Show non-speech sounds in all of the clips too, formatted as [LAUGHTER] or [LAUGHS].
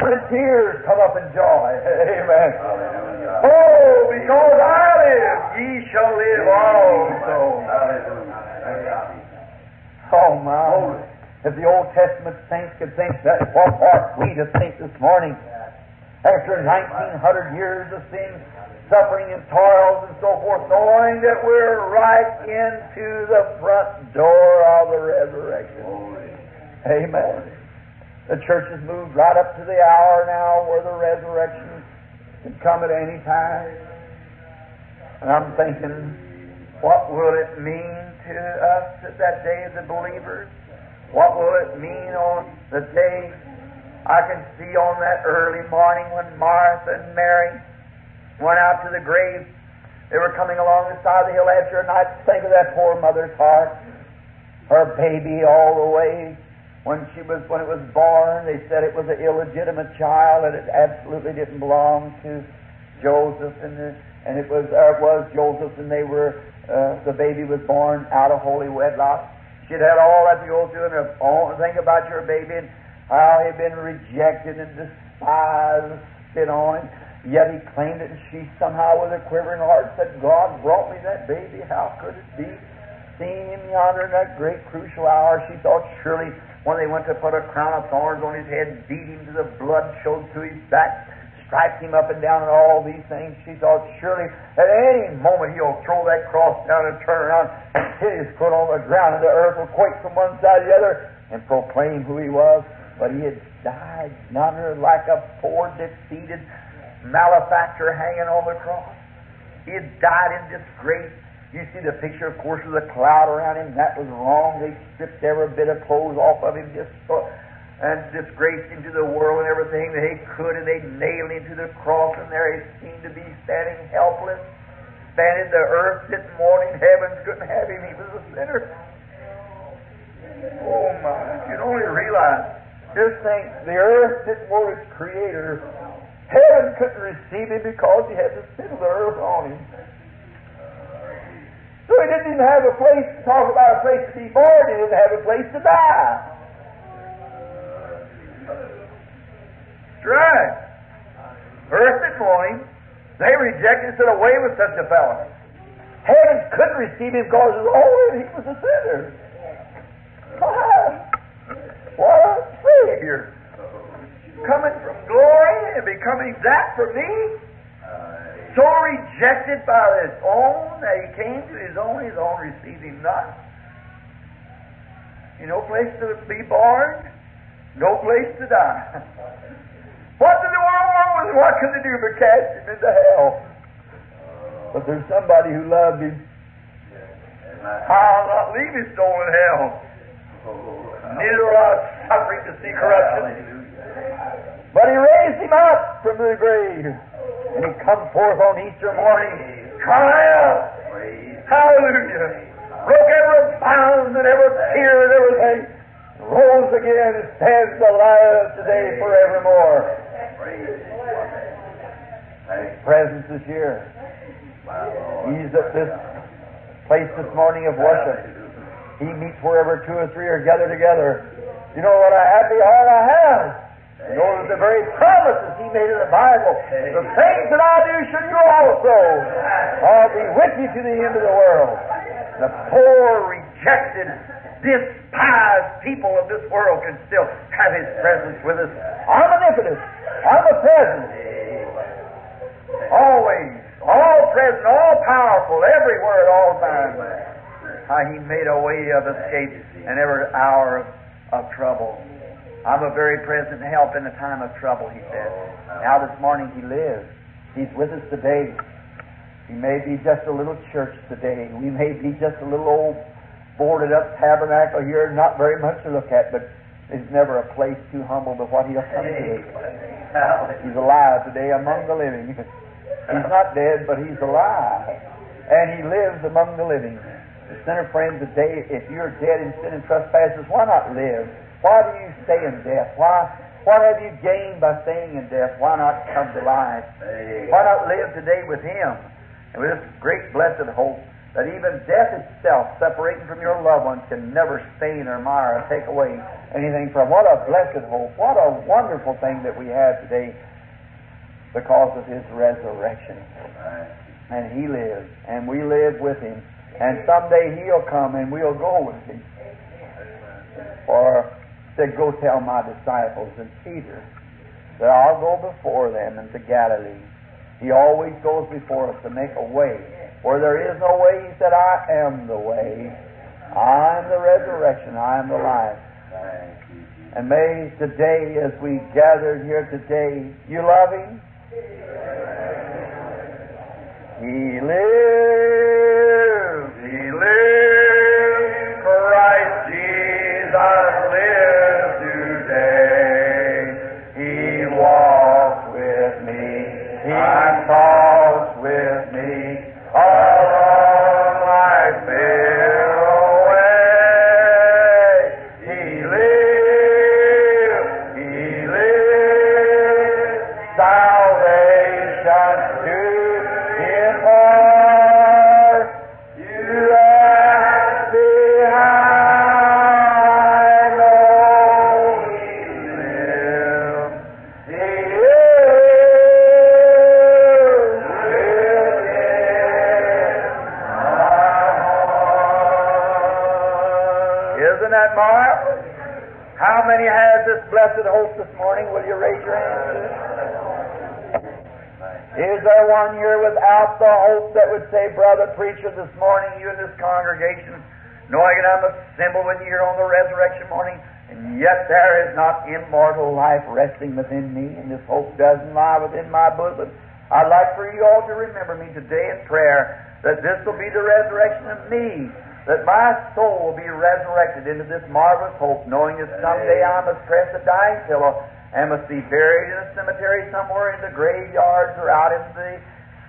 and tears come up in joy. [LAUGHS] Amen. Oh, because I live, ye shall live also. Oh, my. If the Old Testament saints could think that, what ought we to think this morning? After 1900 years of sin, suffering and toils and so forth, knowing that we're right into the front door of the resurrection. Amen. The church has moved right up to the hour now where the resurrection can come at any time. And I'm thinking, what will it mean to us at that day of the believers? What will it mean on the day I can see on that early morning when Martha and Mary went out to the grave? They were coming along the side of the hill after a night. Think of that poor mother's heart. Her baby all the way when she was when it was born, they said it was an illegitimate child and it absolutely didn't belong to Joseph and the, and it was uh, it was Joseph and they were uh, the baby was born out of holy wedlock. She'd had all that to go through, and all, think about your baby and how he'd been rejected and despised and spit on, yet he claimed it, and she somehow, with a quivering heart, said, God brought me that baby. How could it be? Seeing him yonder in that great crucial hour, she thought surely when they went to put a crown of thorns on his head, beat him to the blood showed through his back, striped him up and down and all these things. She thought surely at any moment he'll throw that cross down and turn around and hit his foot on the ground and the earth will quake from one side to the other and proclaim who he was. But he had died yonder like a poor defeated malefactor hanging on the cross. He had died in disgrace. You see the picture, of course, of the cloud around him. That was wrong. They stripped every bit of clothes off of him, just and disgraced him to the world and everything that he could, and they nailed him to the cross, and there he seemed to be standing helpless. Standing, the earth didn't want him, heavens couldn't have him, he was a sinner. Oh my, you'd only realize, just think, the earth didn't want its creator. Heaven couldn't receive him because he had the sin of the earth on him. Didn't have a place to talk about a place to be born, he didn't have a place to die. That's right. Earth him. They rejected and said, away with such a fellow. Heaven couldn't receive him because he was a sinner. What a Savior. Coming from glory and becoming that for me. So rejected by his own that he came to his own, his own received him not. You no place to be born, no place to die. [LAUGHS] What did the world want with him? What could they do but cast him into hell? But there's somebody who loved him. I'll not leave his soul in hell. Neither will I suffer to see corruption. But he raised him up from the grave. And he come forth on Easter morning, triumph. Hallelujah. Broke every bound and every fear and everything. Rose again stands alive today forevermore. His presence is here. He's at this place this morning of worship. He meets wherever two or three are gathered together. You know what a happy heart I have. You know that the very promises he made in the Bible, the things that I do should you also. I'll be with you to the end of the world. The poor, rejected, despised people of this world can still have his presence with us. I'm Omnipotent, omnipresent, always, all present, all powerful, everywhere at all times. How he made a way of escape in every hour of, of trouble. I'm a very present help in the time of trouble, he said. Oh, now this morning he lives. He's with us today. He may be just a little church today. We may be just a little old boarded up tabernacle here, not very much to look at, but there's never a place too humble to what he'll come to. He's alive today among the living. He's not dead, but he's alive. And he lives among the living. The sinner friend today, if you're dead in sin and trespasses, why not live? Why do you stay in death? Why what have you gained by staying in death? Why not come to life? Why not live today with him? And with this great blessed hope that even death itself, separating from your loved ones, can never stain or mar or take away anything from. What a blessed hope. What a wonderful thing that we have today because of His resurrection. And He lives, and we live with Him. And someday He'll come and we'll go with Him. For said, Go tell my disciples and Peter that I'll go before them into Galilee. He always goes before us to make a way. Where there is no way, He said, I am the way. I am the resurrection. I am the life. And may today, as we gather here today, you love Him? He lives. Blessed hope this morning? Will you raise your hand? Is there one here without the hope that would say, Brother preacher, this morning, you in this congregation, knowing that I'm assembled with you here on the resurrection morning, and yet there is not immortal life resting within me, and this hope doesn't lie within my bosom. I'd like for you all to remember me today in prayer that this will be the resurrection of me, that my soul will be resurrected into this marvelous hope, knowing that someday I must press a dying pillow and must be buried in a cemetery somewhere in the graveyards or out in the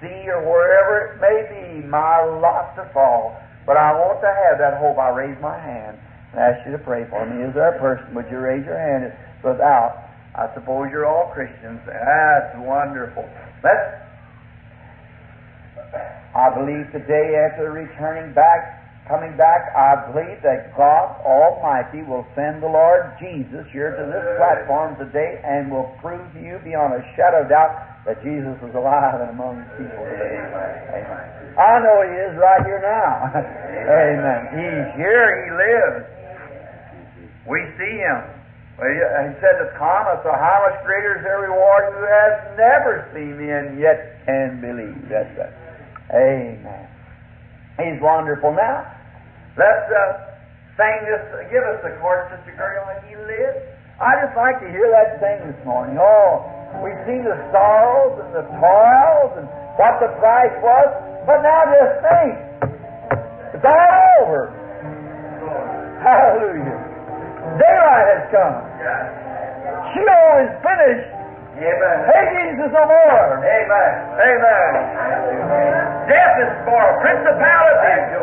sea or wherever it may be, my lot to fall. But I want to have that hope. I raise my hand and ask you to pray for me. Is there a person? Would you raise your hand? Without, I suppose you're all Christians. That's wonderful. Let's I believe today, after returning back, coming back, I believe that God Almighty will send the Lord Jesus here to this platform today and will prove to you beyond a shadow of doubt that Jesus is alive and among people today. Amen. I know He is right here now. [LAUGHS] Amen. He's here. He lives. We see Him. He said to Thomas, So how much greater is their reward who has never seen me and yet can believe? That's right. Amen. He's wonderful. Now, let's uh, sing this. Give us the chorus, Sister Gertie, like He lives. I just like to hear that sing this morning. Oh, we see the sorrows and the toils and what the price was, but now just think. It's all over. Hallelujah. Daylight has come. Sheol is finished. Amen. Hades is no more. Amen. Amen. Death is spoiled. Principalities.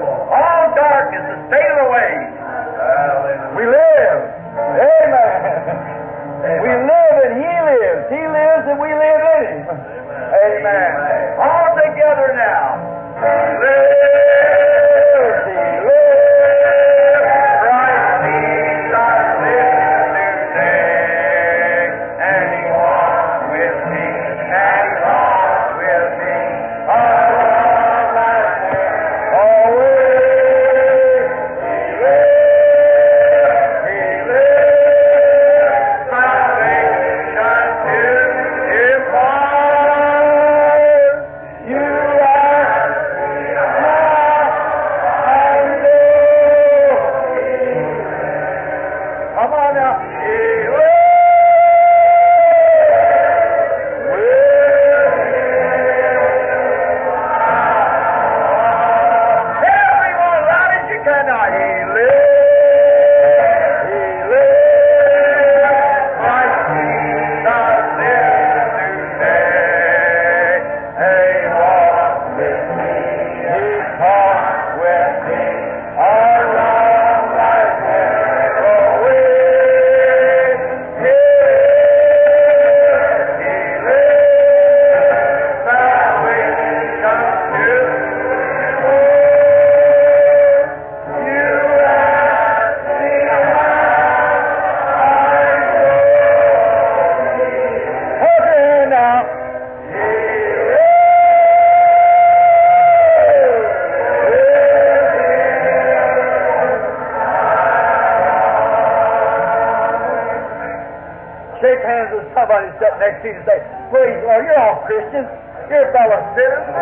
Shake hands with somebody sitting next to you and say, Praise the Lord, you're all Christians. You're fellow citizens.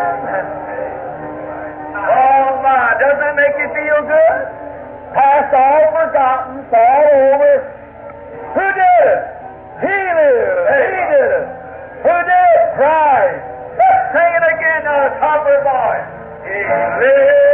Oh my, doesn't that make you feel good? Past all forgotten, it's all over. Who did it? He lives. He did it. Who did it? Christ. Let's sing it again uh, the top of our voice. He lives.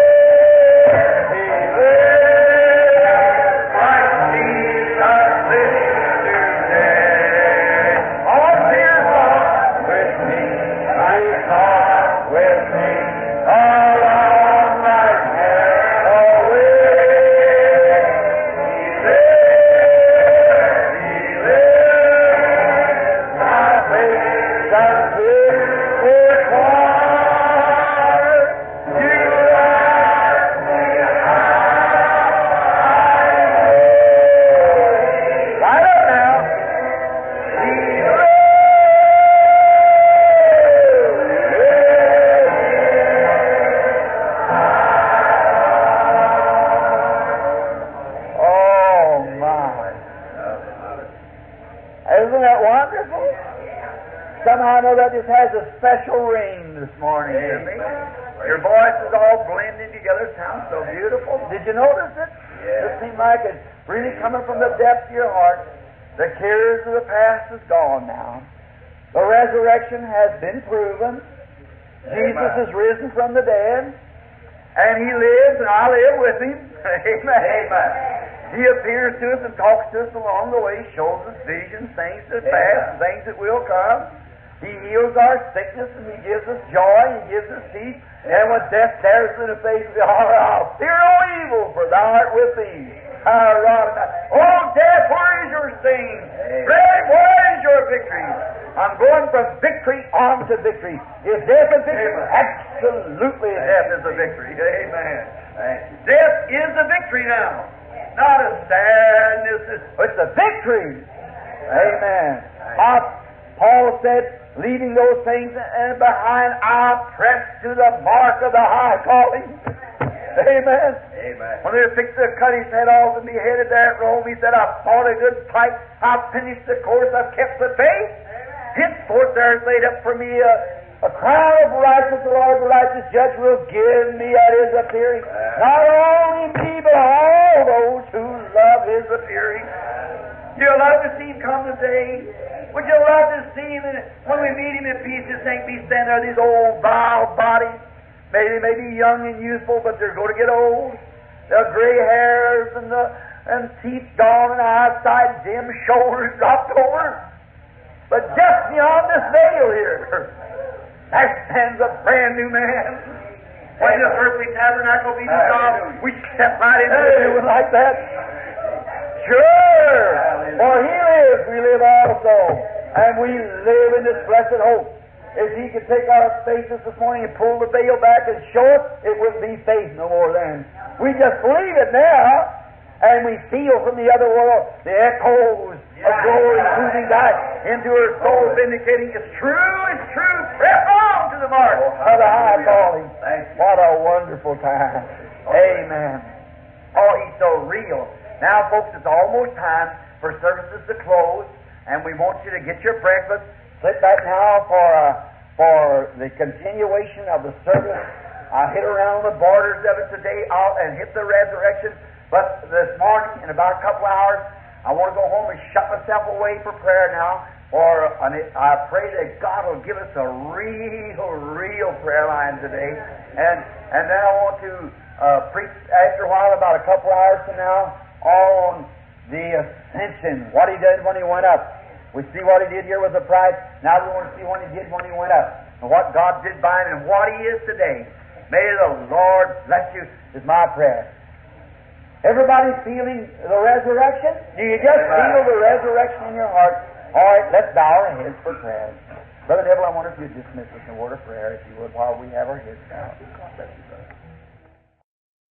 Beautiful. Did you notice it? It seemed like it's really coming from the depth of your heart. The cares of the past is gone now. The resurrection has been proven. Jesus is risen from the dead. And He lives, and I live with Him. [LAUGHS] Amen. Amen. He appears to us and talks to us along the way, shows us visions, things that past, Amen. things that will come. He heals our sickness and He gives us joy, and He gives us peace. And when death stares us in the face, we all I'll fear no evil, for thou art with me. Our rod and Oh, death, where is your sting? Amen. Grave, where is your victory? I'm going from victory on to victory. Is death a victory? Amen. Absolutely, Death is a victory. Amen. Death is a victory now. Not a sadness, it's a victory. Amen. Uh, Paul said, leaving those things and behind, I press to the mark of the high calling. Amen. Amen. When they fixed to cut his head off and be headed there at Rome, he said, I've fought a good fight. I've finished the course. I've kept the faith. Henceforth there is laid up for me a, a crown of righteousness. The Lord, the righteous judge, will give me at his appearing. Not only me, but all those who love his appearing. You love to see him come today. Would you love to see him when we meet him in peace, just ain't be standing there, these old vile bodies. Maybe they may be young and youthful, but they're going to get old. The gray hairs and the and teeth gone and eyesight dim, shoulders [LAUGHS] dropped over. But just beyond this veil here, there stands a brand new man. When the earthly tabernacle be dissolved, we step right into new one like that. Sure, for He lives, we live also, and we live in this blessed hope. If He could take our faces this morning and pull the veil back and show us, it wouldn't be faith no more then. We just believe it now, and we feel from the other world the echoes of glory moving back into her soul, vindicating it's true, it's true. Press on to the mark of the high calling. What a wonderful time. Amen. Oh, he's so real. Now, folks, it's almost time for services to close, and we want you to get your breakfast. Sit back now for uh, for the continuation of the service. I hit around the borders of it today out and hit the resurrection. But this morning, in about a couple hours, I want to go home and shut myself away for prayer now. Or I pray that God will give us a real, real prayer line today. And and then I want to uh, preach after a while, about a couple hours from now, on the ascension, what he did when he went up. We see what he did here with the bride. Now we want to see what he did when he went up, and what God did by him, and what he is today. May the Lord bless you. Is my prayer. Everybody feeling the resurrection? Do you just feel the resurrection in your heart? All right, let's bow our heads for prayer. Brother Neville, I wonder if you'd dismiss us in a word of prayer, if you would, while we have our heads bowed.